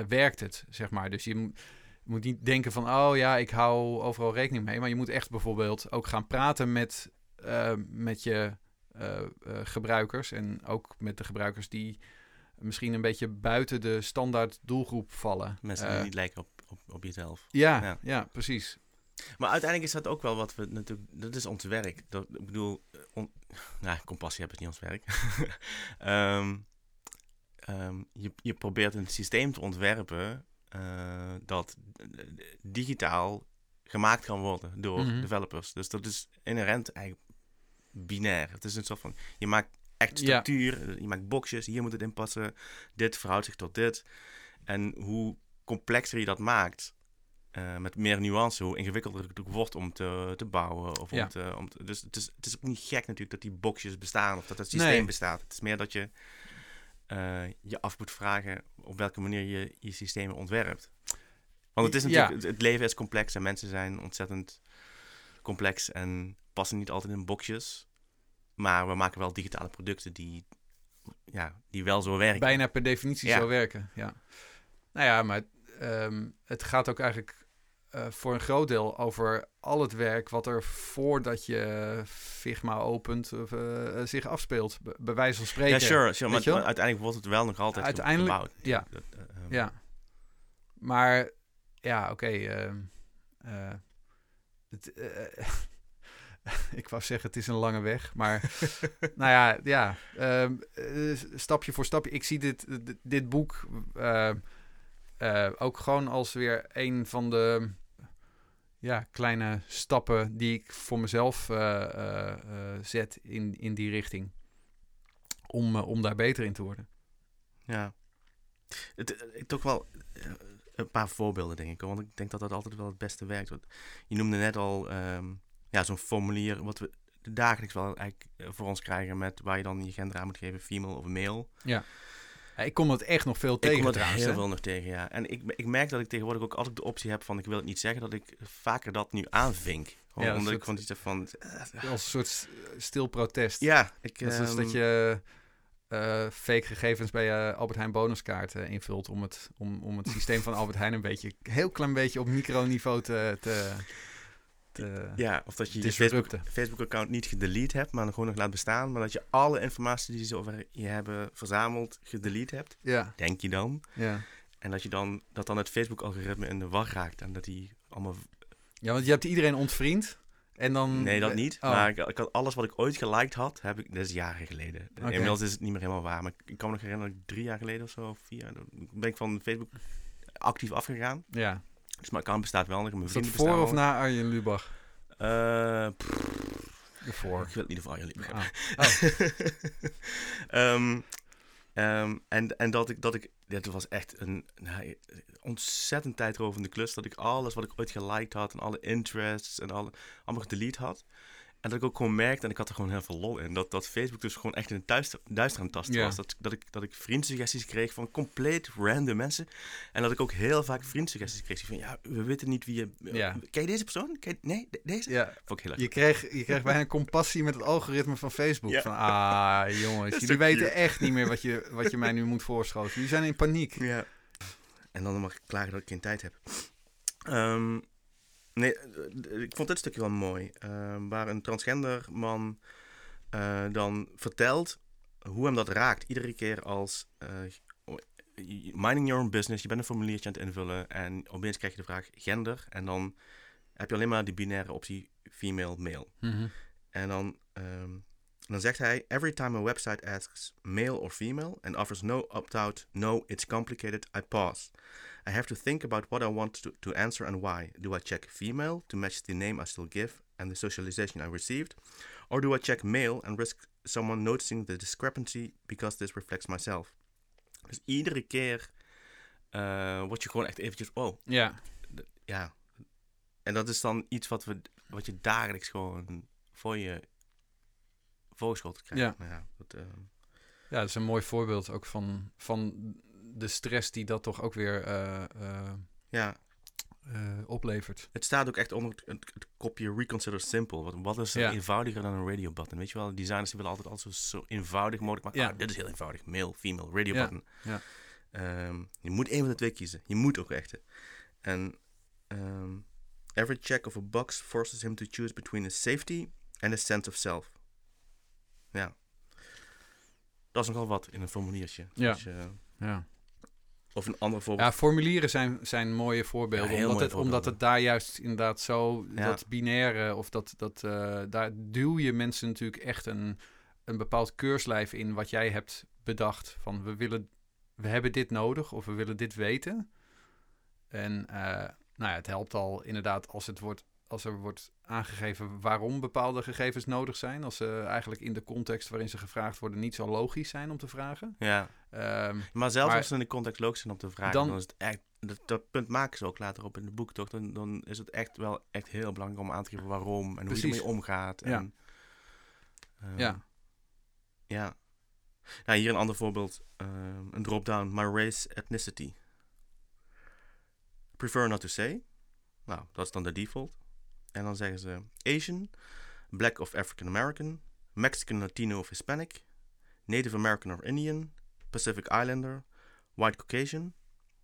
werkt het, zeg maar. Dus je moet je moet niet denken van, oh ja, ik hou overal rekening mee. Maar je moet echt bijvoorbeeld ook gaan praten met, met je gebruikers. En ook met de gebruikers die misschien een beetje buiten de standaard doelgroep vallen. Mensen die niet lijken op, op, op jezelf. Ja, ja, ja. precies. Maar uiteindelijk is dat ook wel wat we natuurlijk... Dat is ons werk. Dat, ik bedoel, on, nou, compassie hebben is niet ons werk. um, um, je, je probeert een systeem te ontwerpen uh, dat digitaal gemaakt kan worden door mm -hmm. developers. Dus dat is inherent eigenlijk binair. Het is een soort van, je maakt echt structuur, ja. je maakt boxjes, hier moet het in passen, dit verhoudt zich tot dit. En hoe complexer je dat maakt, uh, met meer nuance, hoe ingewikkelder het wordt om te, te bouwen. Of ja. om te, om te, dus het is, het is ook niet gek natuurlijk dat die boxjes bestaan of dat het systeem nee. bestaat. Het is meer dat je uh, je af moet vragen op welke manier je je systemen ontwerpt. Want het is natuurlijk, ja. het leven is complex en mensen zijn ontzettend complex en passen niet altijd in boxjes. Maar we maken wel digitale producten die, ja, die wel zo werken. Bijna per definitie ja. zo werken, ja. Nou ja, maar um, het gaat ook eigenlijk uh, voor een groot deel over al het werk wat er voordat je Figma opent uh, zich afspeelt. Bij wijze van spreken. Ja, sure. sure maar, maar, uiteindelijk wordt het wel nog altijd uiteindelijk, gebouwd. Ja. Um. ja. Maar ja, oké. Okay, ik wou zeggen, het is een lange weg. Maar nou ja, ja um, stapje voor stapje. Ik zie dit, dit, dit boek ook gewoon als weer een van de ja, kleine stappen die ik voor mezelf uh, uh, zet in, in die richting. Om, om daar beter in te worden. Ja. Het, het toch wel een paar voorbeelden, denk ik. Want ik denk dat dat altijd wel het beste werkt. Want je noemde net al um, ja, zo'n formulier wat we dagelijks wel eigenlijk voor ons krijgen met waar je dan je gender aan moet geven, female of male. Ja. Ik kom het echt nog veel tegen. Ik kom het heel veel nog tegen, ja. En ik, ik merk dat ik tegenwoordig ook altijd de optie heb van ik wil het niet zeggen, dat ik vaker dat nu aanvink. Gewoon ja, omdat soort, ik van iets heb van... Als een soort stil protest. Ja. Ik, dat is um, dat je uh, fake gegevens bij je Albert Heijn bonuskaart uh, invult om het, om, om het systeem van Albert Heijn een beetje, heel klein beetje op microniveau te... te te, ja, of dat je je Facebook-account Facebook niet gedelete hebt, maar gewoon nog laat bestaan. Maar dat je alle informatie die ze over je hebben verzameld, gedelete hebt. Ja. Denk je dan. Ja. En dat je dan, dat dan het Facebook-algoritme in de war raakt. En dat die allemaal... Ja, want je hebt iedereen ontvriend. En dan... Nee, dat niet. Oh. Maar ik, ik, had alles wat ik ooit geliked had, heb ik... Dat is jaren geleden. Okay. Inmiddels is het niet meer helemaal waar. Maar ik kan me nog herinneren dat ik drie jaar geleden of zo, of vier jaar... ben ik van Facebook actief afgegaan. Ja. Dus mijn account bestaat wel nog. Mijn is dat voor of na Arjen Lubach? Uh, voor. Ik wil niet voor Arjen Lubach oh. oh. um, um, en, en dat ik, dat ik, dit was echt een nou, ontzettend tijdrovende klus. Dat ik alles wat ik ooit geliked had en alle interests en alle, allemaal gedelete had. En dat ik ook gewoon merkte, en ik had er gewoon heel veel lol in, dat, dat Facebook dus gewoon echt een duister, duister aan tasten was. Dat, dat, ik, dat ik vriendsuggesties kreeg van compleet random mensen. En dat ik ook heel vaak vriendsuggesties kreeg. Van ja, we weten niet wie je... Yeah. Ken je deze persoon? Ken je, nee, de, deze? Ja. Vond ik heel erg. Je kreeg, je kreeg bijna compassie met het algoritme van Facebook. Ja. Van ah, jongens, jullie weten echt niet meer wat je, wat je mij nu moet voorschoten. Jullie zijn in paniek. Ja. En dan mag ik klagen dat ik geen tijd heb. Um, Nee, ik vond dit stukje wel mooi. Uh, waar een transgender man uh, dan vertelt hoe hem dat raakt. Iedere keer als uh, minding your own business, je bent een formuliertje aan het invullen en opeens krijg je de vraag gender en dan heb je alleen maar die binaire optie female, male. Mhm. En dan, ehm, dan zegt hij: Every time a website asks male or female and offers no opt-out, no, it's complicated, I pause. I have to think about what I want to, to answer and why. Do I check female to match the name I still give and the socialization I received? Or do I check male and risk someone noticing the discrepancy because this reflects myself? Dus iedere keer eh, word je gewoon echt eventjes, oh, Ja, ja. En dat is dan iets wat, we, wat je dagelijks gewoon voor je voorgeschoteld krijgt. Ja. Nou ja, dat, ehm, ja, dat is een mooi voorbeeld ook van, van de stress die dat toch ook weer eh, eh, ja, eh, oplevert. het staat ook echt onder het, het- kopje Reconsider Simple. Wat, wat is er Ja. eenvoudiger dan een radio button? Weet je wel, designers die willen altijd, altijd zo, zo eenvoudig mogelijk maken. Ja. Ah, dit is heel eenvoudig. Male, female, radio button. Ja. Ehm, je moet één van de twee kiezen. Je moet ook echt. En ehm, every check of a box forces him to choose between a safety and a sense of self. Ja. Dat is nogal wat in een formuliertje. Ja. Dus, Ja. Of een ander voorbeeld. Ja, formulieren zijn, zijn mooie voorbeelden. Ja, omdat, mooie het, omdat het daar juist inderdaad zo, Ja. dat binaire, of dat, dat eh, daar duw je mensen natuurlijk echt een, een bepaald keurslijf in wat jij hebt bedacht. Van we willen, we hebben dit nodig of we willen dit weten. En eh, nou ja, het helpt al inderdaad als het wordt, als er wordt aangegeven waarom bepaalde gegevens nodig zijn. Als ze eigenlijk in de context waarin ze gevraagd worden niet zo logisch zijn om te vragen. ja. Ehm, Maar zelfs Maar- als ze in de context logisch zijn om te vragen, Dan- dan, is het echt... Dat, dat punt maken ze ook later op in het boek, toch? Dan, dan is het echt wel echt heel belangrijk om aan te geven waarom en hoe je ermee omgaat. Ja. En, ehm, ja. Ja. Nou, hier een ander voorbeeld. ehm, een drop-down. My race, ethnicity. Prefer not to say. Nou, dat is dan de default. En dan zeggen ze Asian, Black of African American, Mexican, Latino of Hispanic, Native American or Indian, Pacific Islander, White Caucasian.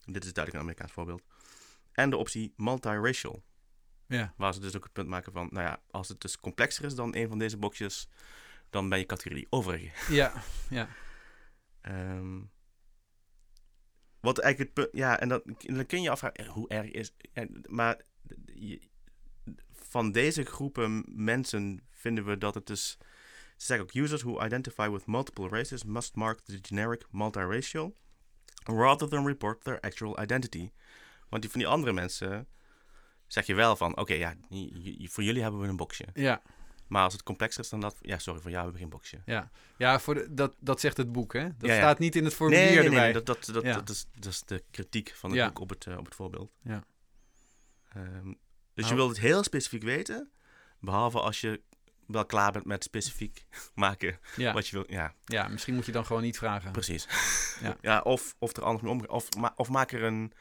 Dit is duidelijk een Amerikaans voorbeeld. En de optie multiracial. Ja. Waar ze dus ook het punt maken van, nou ja, als het dus complexer is dan een van deze boxjes, dan ben je categorie overige. Ja, ja. Ehm, wat eigenlijk het punt, ja, en dat, dan kun je je afvragen, eh, hoe erg is, maar je- van deze groepen mensen vinden we dat het dus, ze zeggen ook, users who identify with multiple races must mark the generic multiracial, rather than report their actual identity. Want die van die andere mensen zeg je wel van, oké, ja, voor jullie hebben we een boxje. Ja, Maar als het complexer is dan dat, ja, sorry, voor jou hebben we geen boxje. ja. ja voor de, dat, dat zegt het boek, hè? Dat Ja, ja. staat niet in het formulier nee, nee, nee, erbij. nee, dat, dat, dat, Ja. dat, is, dat is de kritiek van het boek op het, eh, op het voorbeeld. Ja. Ehm, dus Nou. je wilt het heel specifiek weten, behalve als je wel klaar bent met specifiek maken ja. wat je wilt. Ja, ja, misschien moet je dan gewoon niet vragen. precies. Ja. ja, of, of er anders mee omgaan. Of, ma of maak er een,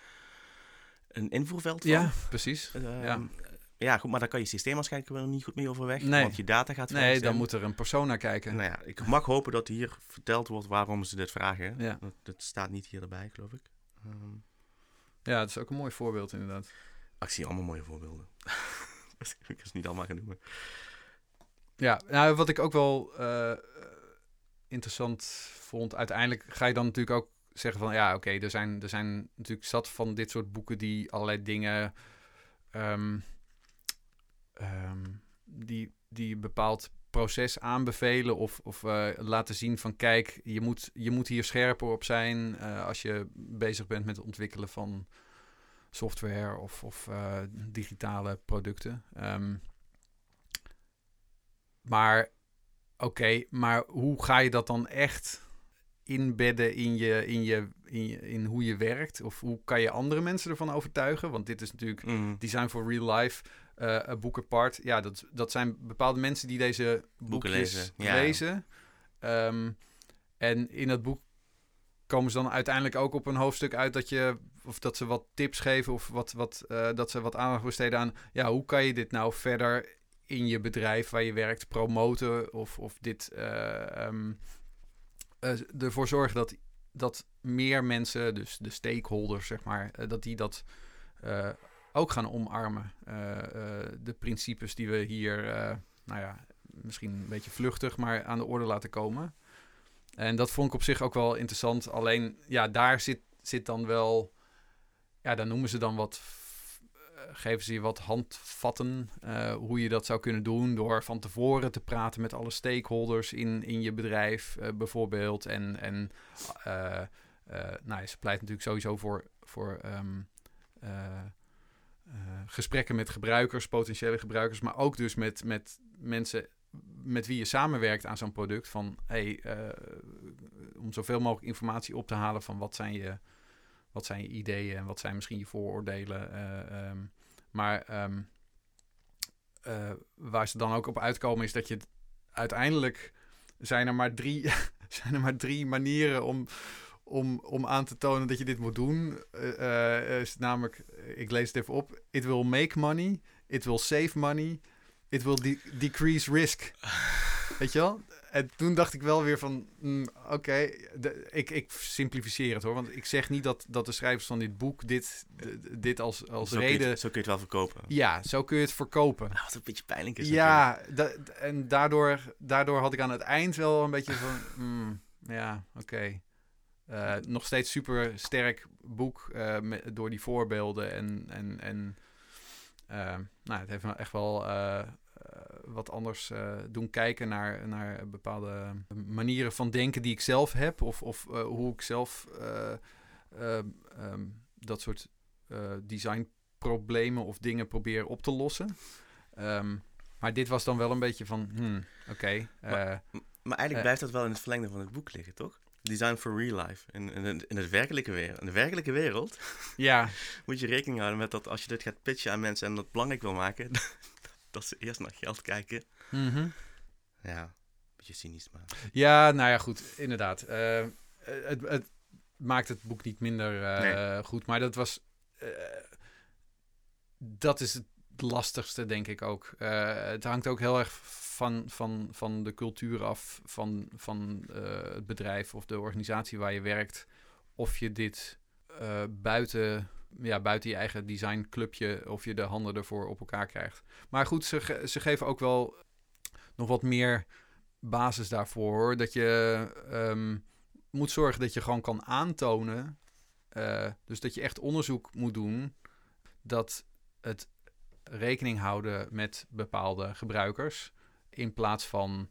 een invoerveld van. Ja, precies. Ehm, ja. ja, goed, maar daar kan je systeem waarschijnlijk wel niet goed mee overweg. Nee. Want je data gaat Nee, dan moet er een persoon naar kijken. Nou ja, ik mag hopen dat hier verteld wordt waarom ze dit vragen. Ja. Dat, dat staat niet hier erbij, geloof ik. Ehm, Ja, dat is ook een mooi voorbeeld inderdaad. Ah, ik zie allemaal mooie voorbeelden. Ik ze niet allemaal gaan noemen. Ja, nou, wat ik ook wel eh, interessant vond, uiteindelijk ga je dan natuurlijk ook zeggen van ja, oké, er, zijn, er zijn natuurlijk zat van dit soort boeken die allerlei dingen ehm, ehm, die, die een bepaald proces aanbevelen of, of eh, laten zien van kijk, je moet, je moet hier scherper op zijn eh, als je bezig bent met het ontwikkelen van software of, of eh, digitale producten. Ehm, maar oké, maar hoe ga je dat dan echt inbedden in, je, in, je, in, je, in hoe je werkt? Of hoe kan je andere mensen ervan overtuigen? Want dit is natuurlijk Mm. Design for Real Life, een boek apart. Ja, dat, dat zijn bepaalde mensen die deze boekjes lezen, ja. lezen. Ehm, en in dat boek komen ze dan uiteindelijk ook op een hoofdstuk uit dat je of dat ze wat tips geven of wat, wat, eh, dat ze wat aandacht besteden aan ja, hoe kan je dit nou verder in je bedrijf waar je werkt promoten of, of dit eh, ehm, eh, ervoor zorgen dat, dat meer mensen, dus de stakeholders zeg maar, dat die dat ook gaan omarmen. De principes die we hier, nou ja, misschien een beetje vluchtig, maar aan de orde laten komen. En dat vond ik op zich ook wel interessant. Alleen, ja, daar zit zit dan wel, ja, dan noemen ze dan wat, eh, geven ze je wat handvatten eh, hoe je dat zou kunnen doen door van tevoren te praten met alle stakeholders in, in je bedrijf eh, bijvoorbeeld. En, en nou, ze pleit natuurlijk sowieso voor, voor ehm, eh, eh, gesprekken met gebruikers, potentiële gebruikers, maar ook dus met, met mensen met wie je samenwerkt aan zo'n product. Van hey, om zoveel mogelijk informatie op te halen van wat zijn je, wat zijn je ideeën en wat zijn misschien je vooroordelen. eh, ehm, maar ehm, eh, waar ze dan ook op uitkomen is dat je uiteindelijk zijn er maar drie, zijn er maar drie manieren om, om, om aan te tonen dat je dit moet doen. Eh, is namelijk, ik lees het even op. It will make money. It will save money. It will de- decrease risk. Weet je wel? En toen dacht ik wel weer van, mm, oké, ik, ik simplificeer het hoor. Want ik zeg niet dat, dat de schrijvers van dit boek dit, dit als, als zo, kun je reden... het, zo kun je het wel verkopen. Ja, zo kun je het verkopen. Nou, wat een beetje pijnlijk is. Ja, da- en daardoor, daardoor had ik aan het eind wel een beetje van, mm, ja, oké. Eh, nog steeds super sterk boek eh, met, door die voorbeelden en, en, en eh, nou, het heeft me echt wel wat anders eh, doen kijken naar, naar bepaalde manieren van denken die ik zelf heb of, of eh, hoe ik zelf eh, eh, ehm, dat soort designproblemen of dingen probeer op te lossen. Ehm, maar dit was dan wel een beetje van, hmm, oké. Maar- Maar eigenlijk blijft dat wel in het verlengde van het boek liggen, toch? Design for real life. In, in, in, het werkelijke wereld, in de werkelijke wereld ja, moet je rekening houden met dat als je dit gaat pitchen aan mensen en dat belangrijk wil maken, dat ze eerst naar geld kijken. mhm. Ja, een beetje cynisch, maar... ja, nou ja, goed, inderdaad. Eh, het, het maakt het boek niet minder eh, goed, maar dat was, eh, dat is het lastigste, denk ik ook. Het hangt ook heel erg van, van, van de cultuur af van, van het bedrijf of de organisatie waar je werkt. Of je dit buiten, ja, buiten je eigen designclubje, of je de handen ervoor op elkaar krijgt. Maar goed, ze, ze geven ook wel nog wat meer basis daarvoor. Dat je ehm, moet zorgen dat je gewoon kan aantonen. eh, dus dat je echt onderzoek moet doen. Dat het rekening houden met bepaalde gebruikers. In plaats van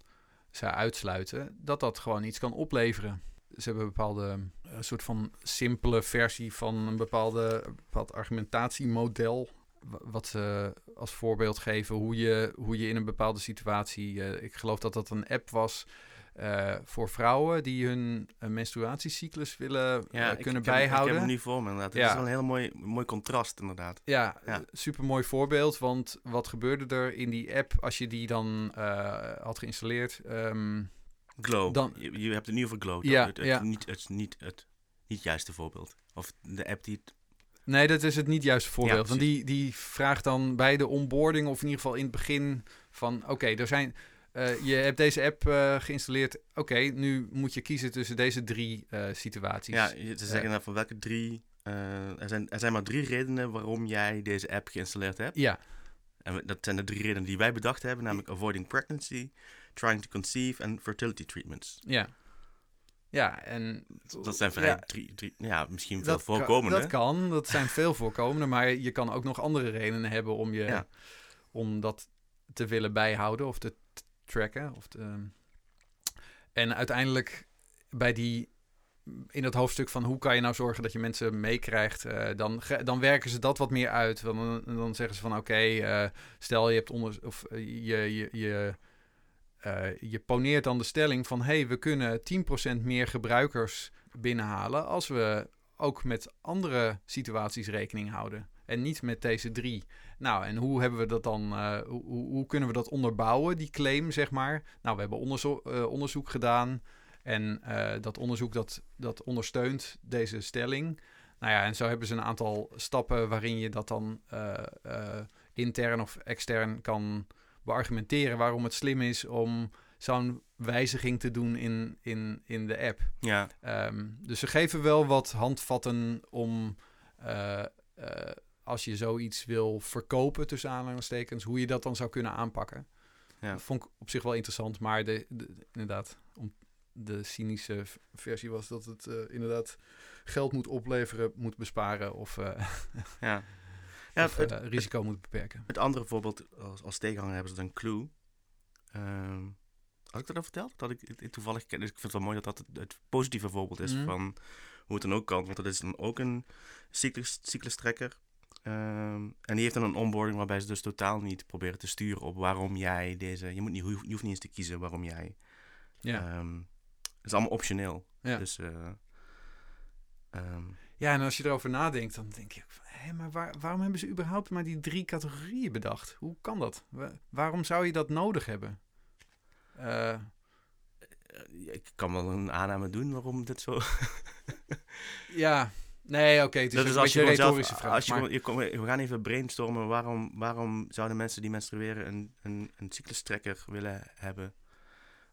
ze uitsluiten. Dat dat gewoon iets kan opleveren. Ze hebben een bepaalde eh, soort van simpele versie van een bepaalde, bepaald argumentatiemodel. wa- Wat ze als voorbeeld geven hoe je, hoe je in een bepaalde situatie. eh, ik geloof dat dat een app was. eh, voor vrouwen die hun menstruatiecyclus willen Ja, kunnen ik, bijhouden. Ik heb hem nu voor me, inderdaad. Het Ja. is wel een heel mooi, mooi contrast, inderdaad. Ja, Ja. super mooi voorbeeld. Want wat gebeurde er in die app als je die dan had geïnstalleerd? Ehm, Glow. Dan- je, je hebt het nu over Glow. Ja, het, het, ja. Niet, het, niet het niet juiste voorbeeld. Of de app die het... nee, dat is het niet juiste voorbeeld. Ja, want die, die vraagt dan bij de onboarding, of in ieder geval in het begin van: oké, er zijn. eh, je hebt deze app eh, geïnstalleerd. Oké, nu moet je kiezen tussen deze drie eh, situaties. Ja, ze zeggen dan van welke drie... er, zijn, er zijn maar drie redenen waarom jij deze app geïnstalleerd hebt. ja, En dat zijn de drie redenen die wij bedacht hebben, namelijk avoiding pregnancy, trying to conceive en fertility treatments. ja. Ja, en Dat zijn vrij Ja. drie, drie, ja, misschien veel kan- voorkomende. dat kan, dat zijn veel voorkomende, maar je kan ook nog andere redenen hebben om, je, Ja. om dat te willen bijhouden of te tracken. Of te, en uiteindelijk bij die, in dat hoofdstuk van hoe kan je nou zorgen dat je mensen meekrijgt, eh, dan, dan werken ze dat wat meer uit. Dan, dan zeggen ze van oké, eh, stel je hebt onder, of eh, je, je, je, je poneert dan de stelling van hey, we kunnen 10% meer gebruikers binnenhalen als we ook met andere situaties rekening houden. En niet met deze drie. Nou, en hoe hebben we dat dan? eh, hoe, hoe kunnen we dat onderbouwen, die claim, zeg maar? Nou, we hebben eh, onderzoek gedaan. En eh, dat onderzoek dat, dat ondersteunt deze stelling. Nou ja, en zo hebben ze een aantal stappen waarin je dat dan eh, eh, intern of extern kan beargumenteren. Waarom het slim is om zo'n wijziging te doen in, in, in de app. Ja, Ehm, dus ze geven wel wat handvatten om eh, eh, als je zoiets wil verkopen tussen aanhalingstekens, hoe je dat dan zou kunnen aanpakken. Ja. Dat vond ik op zich wel interessant, maar de, de- inderdaad, om de cynische versie was dat het eh, inderdaad geld moet opleveren, moet besparen of, Ja. Ja, of, het, eh, risico moet beperken. het andere voorbeeld, als, als tegenhanger hebben ze dan Clue. Ehm, had ik dat al verteld? Dat ik toevallig ken. Dus ik vind het wel mooi dat dat het, het positieve voorbeeld is Mhm. van hoe het dan ook kan. Want dat is dan ook een cyclus, cyclustrekker. Ehm, en die heeft dan een onboarding waarbij ze dus totaal niet proberen te sturen op waarom jij deze... Je, moet niet, je hoeft niet eens te kiezen waarom jij... Ja. ehm, het is allemaal optioneel. Ja. Dus... eh, ja, en als je erover nadenkt, dan denk je, hé, maar waar- waarom hebben ze überhaupt maar die drie categorieën bedacht? Hoe kan dat? Wa- waarom zou je dat nodig hebben? Eh, ik kan wel een aanname doen waarom dit zo... ja, nee, oké, het is dat een is als je beetje een retorische zelf, vraag. als je maar- je we gaan even brainstormen. Waarom, waarom zouden mensen die menstrueren een, een, een cyclustrekker willen hebben?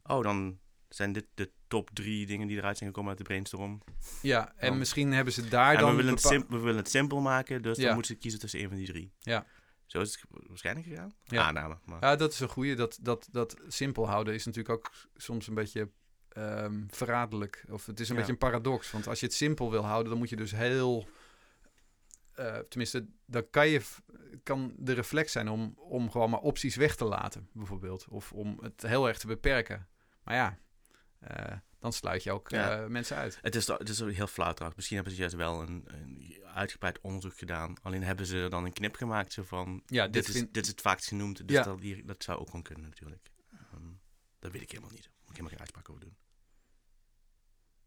Oh, dan zijn dit de top drie dingen die eruit zijn gekomen uit de brainstorm. ja, en misschien hebben ze daar dan... we willen, het bepa- sim- we willen het simpel maken, dus Ja. dan moeten ze kiezen tussen een van die drie. Ja. Zo is het waarschijnlijk gegaan. Ja. Aanname. Maar. Ja, dat is een goeie. Dat, dat, dat simpel houden is natuurlijk ook soms een beetje ehm, verraderlijk. Of het is een Ja. beetje een paradox. Want als je het simpel wil houden, dan moet je dus heel... eh, tenminste, dan kan, je, kan de reflex zijn om, om gewoon maar opties weg te laten, bijvoorbeeld. Of om het heel erg te beperken. Maar ja, eh, dan sluit je ook Ja. eh, mensen uit. Het is, het is heel flauw trouwens. Misschien hebben ze juist wel een, een uitgebreid onderzoek gedaan. Alleen hebben ze er dan een knip gemaakt zo van... Ja, dit, dit is, vind- dit is het vaakst genoemd, dus Ja. dat, hier, dat zou ook gewoon kunnen natuurlijk. Ehm, dat weet ik helemaal niet. Daar moet ik helemaal geen uitspraak over doen.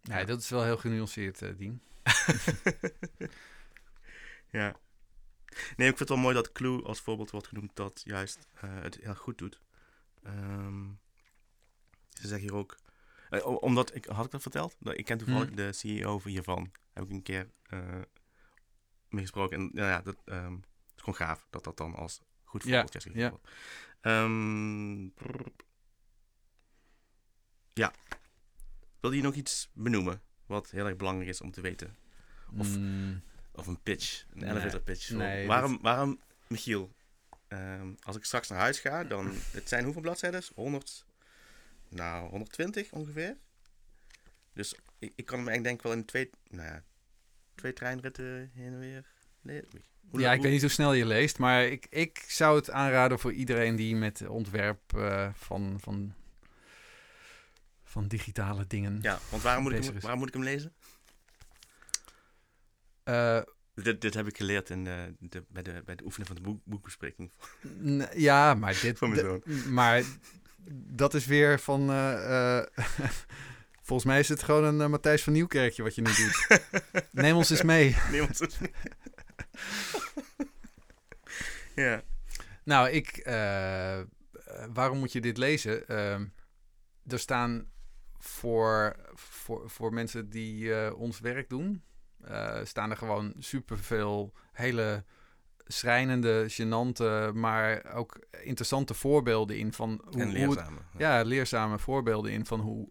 Nee, dat is wel heel genuanceerd, eh Dien. ja. Nee, ik vind het wel mooi dat Clue als voorbeeld wordt genoemd dat juist het heel goed doet. Ehm, ze zeggen hier ook... eh, omdat, ik, had ik dat verteld? Dat- Ik ken toevallig Hmm. de CEO van hiervan. Heb ik een keer eh mee gesproken. En nou ja, dat ehm, is gewoon gaaf dat dat dan als goed Ja, voorbeeld is. ja. Ehm, prrr. ja. Wil je nog iets benoemen? Wat heel erg belangrijk is om te weten. Of- Mm, Of een pitch, een Nee. elevator pitch. Nee, waarom, waarom, Michiel, ehm, als ik straks naar huis ga, dan, het zijn hoeveel bladzijden? 100, nou, 120 ongeveer. Dus ik, ik kan hem eigenlijk denk ik wel in twee, nou ja, twee treinritten heen en weer. Nee, hoe- ja, ik hoe- weet niet hoe snel je leest, maar ik, ik zou het aanraden voor iedereen die met ontwerp eh, van, van, van digitale dingen. Ja, want waarom moet, ik hem, waarom moet ik hem lezen? Eh, Dit, dit heb ik geleerd in de, de, bij, de, bij het oefenen van de boek, boekbespreking. ja, maar dit. Mijn de- maar dat is weer van. eh, eh, volgens mij is het gewoon een eh, Matthijs van Nieuwkerkje wat je nu doet. Neem ons eens mee. Niemand is... ja. Nou, ik. waarom moet je dit lezen? Ehm, er staan voor, voor, voor mensen die ons werk doen, staan er gewoon superveel hele schrijnende, gênante, maar ook interessante voorbeelden in van hoe, En hoe het, leerzame. ja, leerzame voorbeelden in van hoe,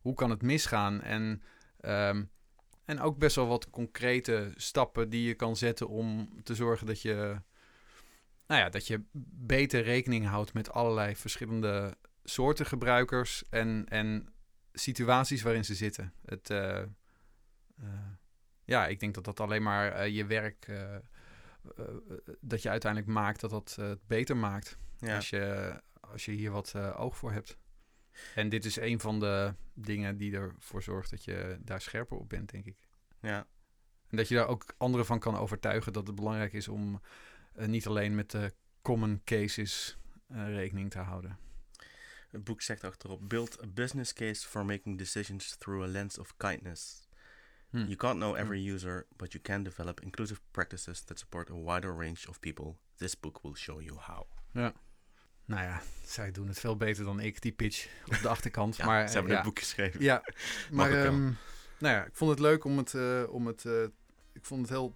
hoe kan het misgaan. En, ehm, en ook best wel wat concrete stappen die je kan zetten om te zorgen dat je, nou ja, dat je beter rekening houdt met allerlei verschillende soorten gebruikers en, en situaties waarin ze zitten. Het, eh, eh, ja, ik denk dat dat alleen maar eh, je werk, dat je uiteindelijk maakt, dat dat eh, het beter maakt. Ja. Als, je, als je hier wat eh, oog voor hebt. En dit is een van de dingen die ervoor zorgt dat je daar scherper op bent, denk ik. ja. En dat je daar ook anderen van kan overtuigen dat het belangrijk is om eh, niet alleen met de common cases eh, rekening te houden. Het boek zegt achterop: Build a business case for making decisions through a lens of kindness. Hm. You can't know every user, but you can develop inclusive practices that support a wider range of people. This book will show you how. Nou ja, zij doen het veel beter dan ik, die pitch op de achterkant. Ja, maar, ze hebben ja, het boek geschreven. Ja, maar ehm, nou ja, ik vond het leuk om het, eh, om het eh, ik vond het heel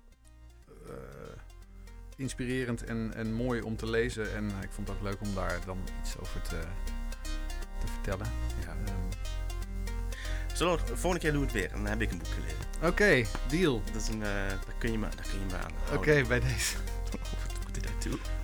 eh, inspirerend en, en mooi om te lezen. En ik vond het ook leuk om daar dan iets over te, te vertellen. Zullen we, de volgende keer doen we het weer en dan heb ik een boek gelezen. Oké, deal. Dat is een, eh, daar kun je me, daar kun je me aan Oké, bij deze. What did I do?